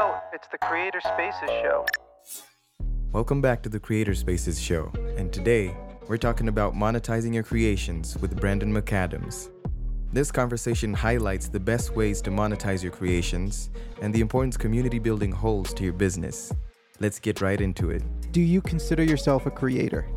out, it's the Creator Spaces Show. Welcome back to the Creator Spaces Show, and today we're talking about monetizing your creations with Brendan McAdams. This conversation highlights the best ways to monetize your creations and the importance community building holds to your business. Let's get right into it. Do you consider yourself a creator?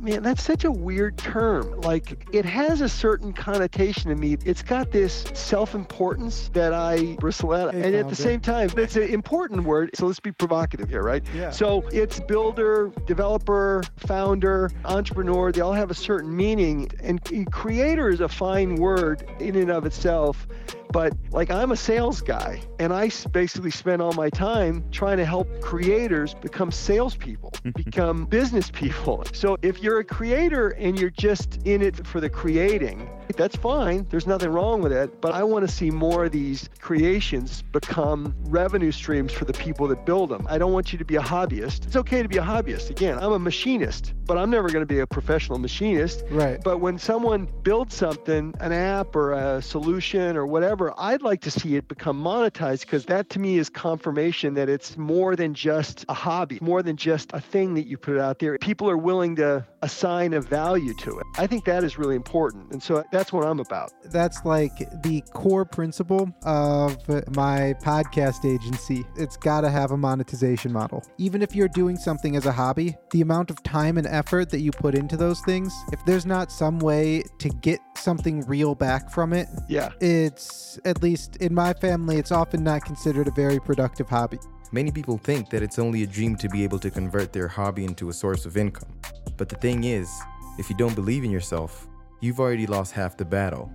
Man, that's such a weird term. Like, it has a certain connotation to me. It's got this self importance that I bristle at. Hey, and at the founder. same time, it's an important word. So let's be provocative here, right? Yeah. So it's builder, developer, founder, entrepreneur. They all have a certain meaning. And creator is a fine word in and of itself. But like, I'm a sales guy, and I basically spend all my time trying to help creators become salespeople, mm-hmm. become business people. So if you're a creator and you're just in it for the creating, that's fine. There's nothing wrong with it. But I want to see more of these creations become revenue streams for the people that build them. I don't want you to be a hobbyist. It's okay to be a hobbyist. Again, I'm a machinist, but I'm never going to be a professional machinist. Right. But when someone builds something, an app or a solution or whatever, I'd like to see it become monetized because that to me is confirmation that it's more than just a hobby, more than just a thing that you put out there. People are willing to assign a value to it. I think that is really important. And so that's what I'm about. That's like the core principle of my podcast agency. It's got to have a monetization model. Even if you're doing something as a hobby, the amount of time and effort that you put into those things, if there's not some way to get something real back from it, Yeah. it's at least in my family, it's often not considered a very productive hobby. Many people think that it's only a dream to be able to convert their hobby into a source of income. But the thing is, if you don't believe in yourself, you've already lost half the battle.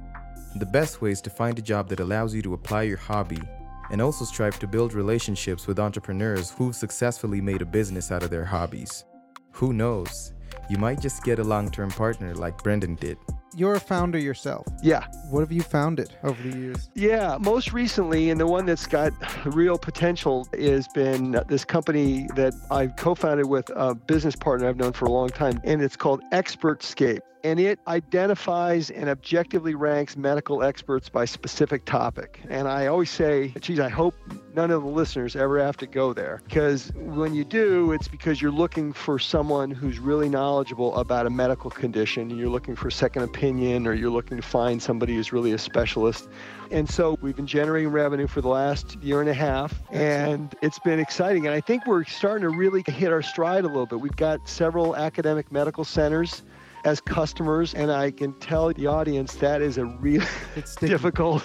The best way is to find a job that allows you to apply your hobby and also strive to build relationships with entrepreneurs who've successfully made a business out of their hobbies. Who knows? You might just get a long term partner like Brendan did. You're a founder yourself. Yeah. What have you founded over the years? Yeah, most recently, and the one that's got real potential has been this company that I've co founded with a business partner I've known for a long time, and it's called Expertscape. And it identifies and objectively ranks medical experts by specific topic. And I always say, geez, I hope none of the listeners ever have to go there. Because when you do, it's because you're looking for someone who's really knowledgeable about a medical condition, and you're looking for a second opinion, or you're looking to find somebody who's really a specialist. And so we've been generating revenue for the last year and a half, and it's been exciting. And I think we're starting to really hit our stride a little bit. We've got several academic medical centers as customers, and I can tell the audience that is a really It's difficult.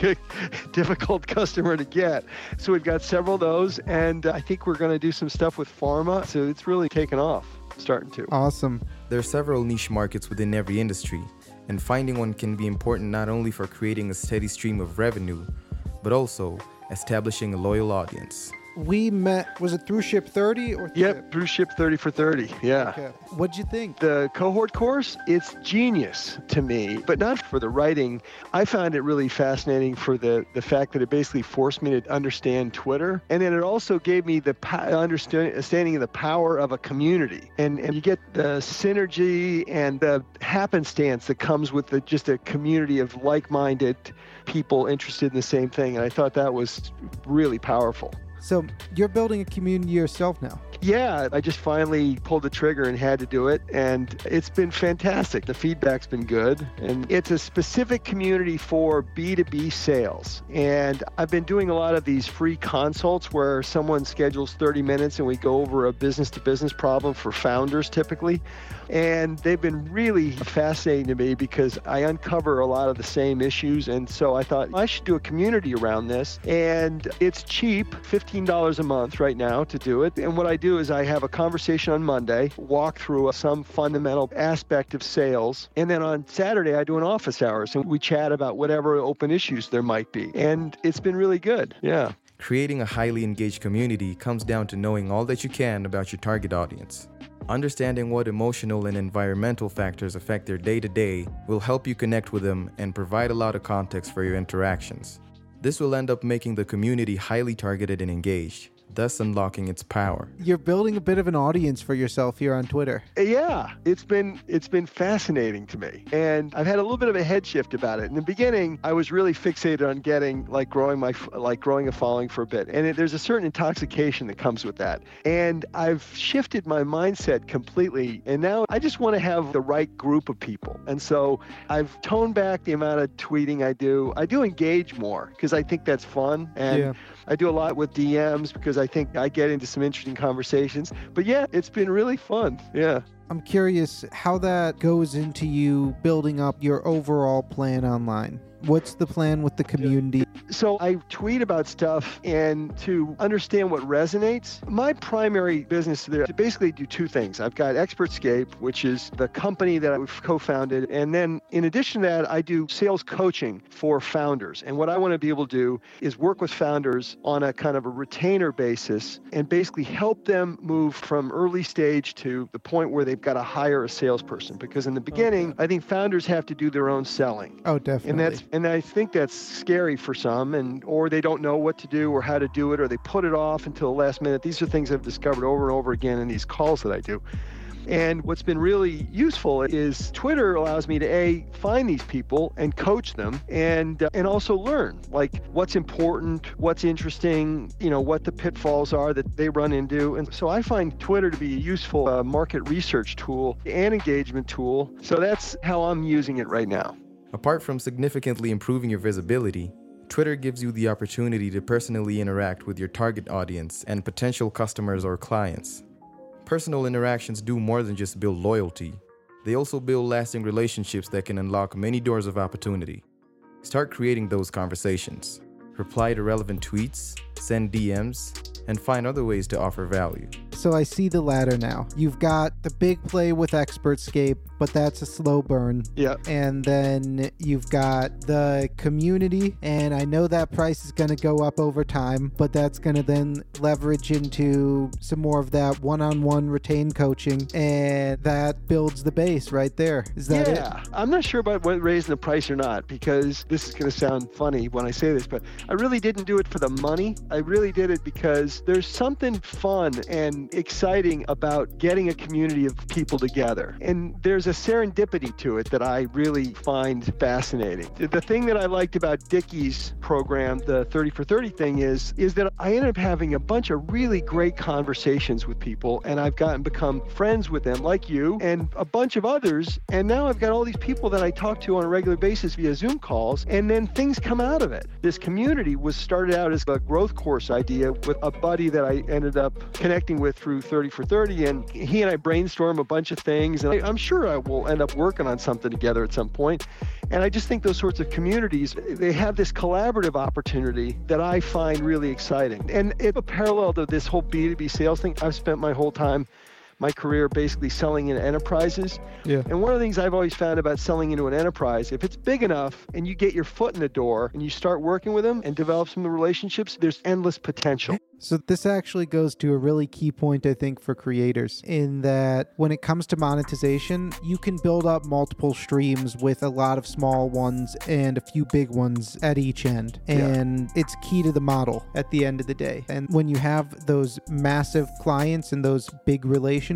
difficult customer to get. So we've got several of those, and I think we're going to do some stuff with pharma. So it's really taken off, starting to. Awesome. There are several niche markets within every industry, and finding one can be important not only for creating a steady stream of revenue, but also establishing a loyal audience. We met, was it through Ship 30 or Yep, through ship 30 for 30. Yeah. Okay. What'd you think? the cohort course, it's genius to me, but not for the writing. I found it really fascinating for the, the fact that it basically forced me to understand Twitter. And then it also gave me the po- understanding of the power of a community. And, and you get the synergy and the happenstance that comes with the, just a community of like minded people interested in the same thing. And I thought that was really powerful. So you're building a community yourself now. Yeah, I just finally pulled the trigger and had to do it. And it's been fantastic. The feedback's been good. And it's a specific community for B2B sales. And I've been doing a lot of these free consults where someone schedules 30 minutes and we go over a business to business problem for founders typically. And they've been really fascinating to me because I uncover a lot of the same issues. And so I thought I should do a community around this. And it's cheap, $15 a month right now to do it. And what I do is I have a conversation on Monday, walk through some fundamental aspect of sales. And then on Saturday, I do an office hours and we chat about whatever open issues there might be. And it's been really good. Yeah. Creating a highly engaged community comes down to knowing all that you can about your target audience. Understanding what emotional and environmental factors affect their day to day will help you connect with them and provide a lot of context for your interactions. This will end up making the community highly targeted and engaged, thus unlocking its power. You're building a bit of an audience for yourself here on Twitter. Yeah, it's been it's been fascinating to me, and I've had a little bit of a head shift about it. In the beginning, I was really fixated on getting like growing my like growing a following for a bit, and it, there's a certain intoxication that comes with that. And I've shifted my mindset completely, and now I just want to have the right group of people. And so I've toned back the amount of tweeting I do. I do engage more because I think that's fun, and Yeah. I do a lot with DMs because I think I get into some interesting conversations. But yeah, it's been really fun. Yeah. I'm curious how that goes into you building up your overall plan online. What's the plan with the community? So I tweet about stuff and to understand what resonates. My primary business there to basically do two things. I've got Expertscape, which is the company that I've co-founded, and then in addition to that, I do sales coaching for founders. And what I want to be able to do is work with founders on a kind of a retainer basis and basically help them move from early stage to the point where they've got to hire a salesperson because in the beginning, I think founders have to do their own selling Oh, definitely. and that's and I think that's scary for some and or they don't know what to do or how to do it or they put it off until the last minute. These are things I've discovered over and over again in these calls that I do. And what's been really useful is Twitter allows me to a find these people and coach them and uh, and also learn like what's important, what's interesting, you know, what the pitfalls are that they run into. And so I find Twitter to be a useful uh, market research tool and engagement tool. So that's how I'm using it right now. Apart from significantly improving your visibility, Twitter gives you the opportunity to personally interact with your target audience and potential customers or clients. Personal interactions do more than just build loyalty, they also build lasting relationships that can unlock many doors of opportunity. Start creating those conversations. Reply to relevant tweets, send DMs, and find other ways to offer value. So I see the ladder now. You've got the big play with Expertscape, but that's a slow burn. Yeah. And then you've got the community, and I know that price is going to go up over time, but that's going to then leverage into some more of that one on one retained coaching, and that builds the base right there. Is that it? yeah, I'm not sure about what raising the price or not because this is going to sound funny when I say this, but I really didn't do it for the money. I really did it because there's something fun and exciting about getting a community of people together. And there's a serendipity to it that I really find fascinating. The- thing that I liked about Dickie's program, the 30 for 30 thing is is that I ended up having a bunch of really great conversations with people and I've gotten become friends with them like you and a bunch of others and now I've got all these people that I talk to on a regular basis via Zoom calls and then things come out of it. This community was started out as a growth course idea with a buddy that I ended up connecting with through 30 for 30 and he and I brainstorm a bunch of things and I, I'm sure I will end up working on something together at some point. And I just think those sorts of communities, they have this collaborative opportunity that I find really exciting. And it's a parallel to this whole B2B sales thing. I've spent my whole time, my career basically selling in enterprises. Yeah. And one of the things I've always found about selling into an enterprise, if it's big enough and you get your foot in the door and you start working with them and develop some of the relationships, there's endless potential. So this actually goes to a really key point I think for creators in that when it comes to monetization, you can build up multiple streams with a lot of small ones and a few big ones at each end. Yeah. And it's key to the model at the end of the day. And when you have those massive clients and those big relationships,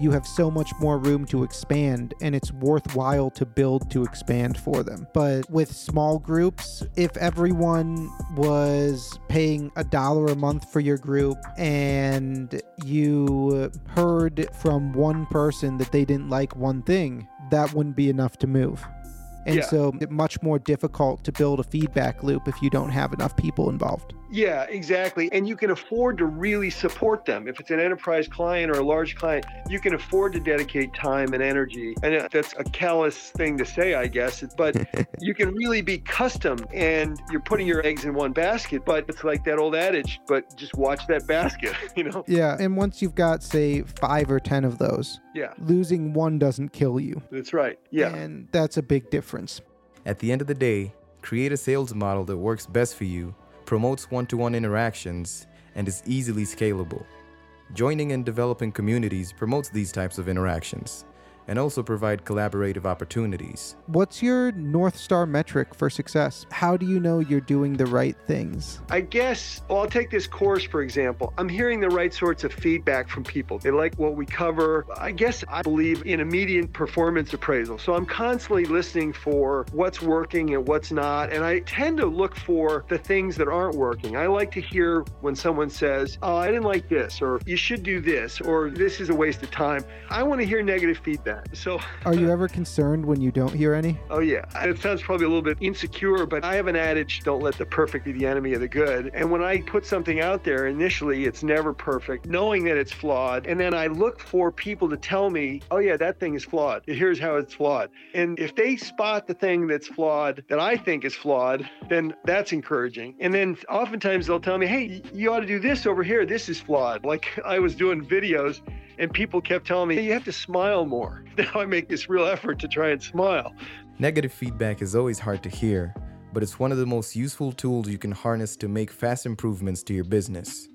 you have so much more room to expand and it's worthwhile to build to expand for them. But with small groups, if everyone was paying a dollar a month for your group and you heard from one person that they didn't like one thing, that wouldn't be enough to move. And Yeah. so it's much more difficult to build a feedback loop if you don't have enough people involved. Yeah, exactly. And you can afford to really support them. If it's an enterprise client or a large client, you can afford to dedicate time and energy. And uh, that's a callous thing to say, I guess, but you can really be custom and you're putting your eggs in one basket. But it's like that old adage, but just watch that basket, you know? Yeah, and once you've got say 5 or 10 of those, Yeah, losing one doesn't kill you. that's right. Yeah. And that's a big difference. At the end of the day, create a sales model that works best for you, promotes one to one interactions, and is easily scalable. Joining and developing communities promotes these types of interactions, and also provide collaborative opportunities. What's your North Star metric for success? How do you know you're doing the right things? I guess, well, I'll take this course for example. I'm hearing the right sorts of feedback from people. They like what we cover. I guess I believe in immediate performance appraisal. So I'm constantly listening for what's working and what's not. And I tend to look for the things that aren't working. I like to hear when someone says, Oh, I didn't like this, or you should do this, or this is a waste of time. I want to hear negative feedback. So, Are you ever concerned when you don't hear any? oh, yeah, it sounds probably a little bit insecure, but I have an adage don't let the perfect be the enemy of the good. And when I put something out there, initially it's never perfect, knowing that it's flawed. And then I look for people to tell me, oh, yeah, that thing is flawed. Here's how it's flawed. And if they spot the thing that's flawed that I think is flawed, then that's encouraging. And then oftentimes they'll tell me, hey, you ought to do this over here. This is flawed. Like I was doing videos and people kept telling me, hey, you have to smile more. Now I make this real effort to try and smile. Negative feedback is always hard to hear, but it's one of the most useful tools you can harness to make fast improvements to your business.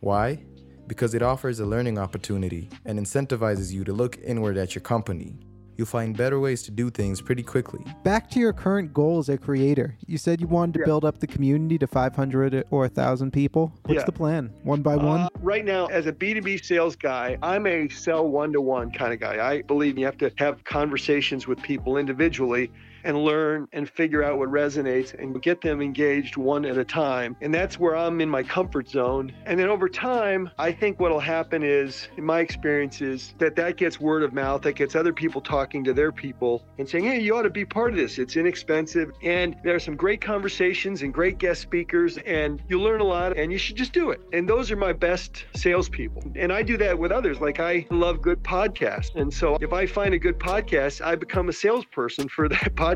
Why? Because it offers a learning opportunity and incentivizes you to look inward at your company. You'll find better ways to do things pretty quickly. Back to your current goal as a creator. You said you wanted to Yeah. build up the community to 500 or 1,000 people. What's Yeah. the plan? One by one? Uh, right now, as a B2B sales guy, I'm a sell one to one kind of guy. I believe you have to have conversations with people individually and learn and figure out what resonates and get them engaged one at a time. And that's where I'm in my comfort zone. And then over time, I think what'll happen is, in my experience, is that that gets word of mouth, that gets other people talking to their people and saying, hey, you ought to be part of this. It's inexpensive. And there are some great conversations and great guest speakers, and you learn a lot, and you should just do it. And those are my best salespeople. And I do that with others. Like I love good podcasts. And so if I find a good podcast, I become a salesperson for that podcast.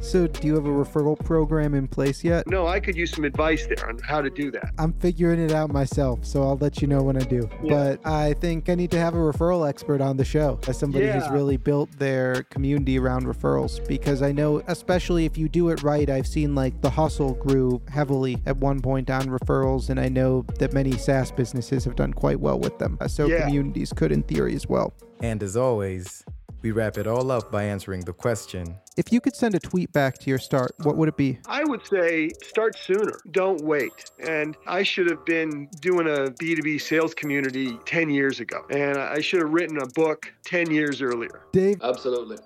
So, do you have a referral program in place yet? No, I could use some advice there on how to do that. I'm figuring it out myself, so I'll let you know when I do. Yeah. But I think I need to have a referral expert on the show as somebody who's really built their community around referrals because I know, especially if you do it right, I've seen like the hustle grew heavily at one point on referrals, and I know that many SaaS businesses have done quite well with them. So, Yeah. communities could, in theory, as well. And as always, we wrap it all up by answering the question If you could send a tweet back to your start, what would it be? I would say start sooner. Don't wait. And I should have been doing a B2B sales community 10 years ago. And I should have written a book 10 years earlier. Dave, Absolutely.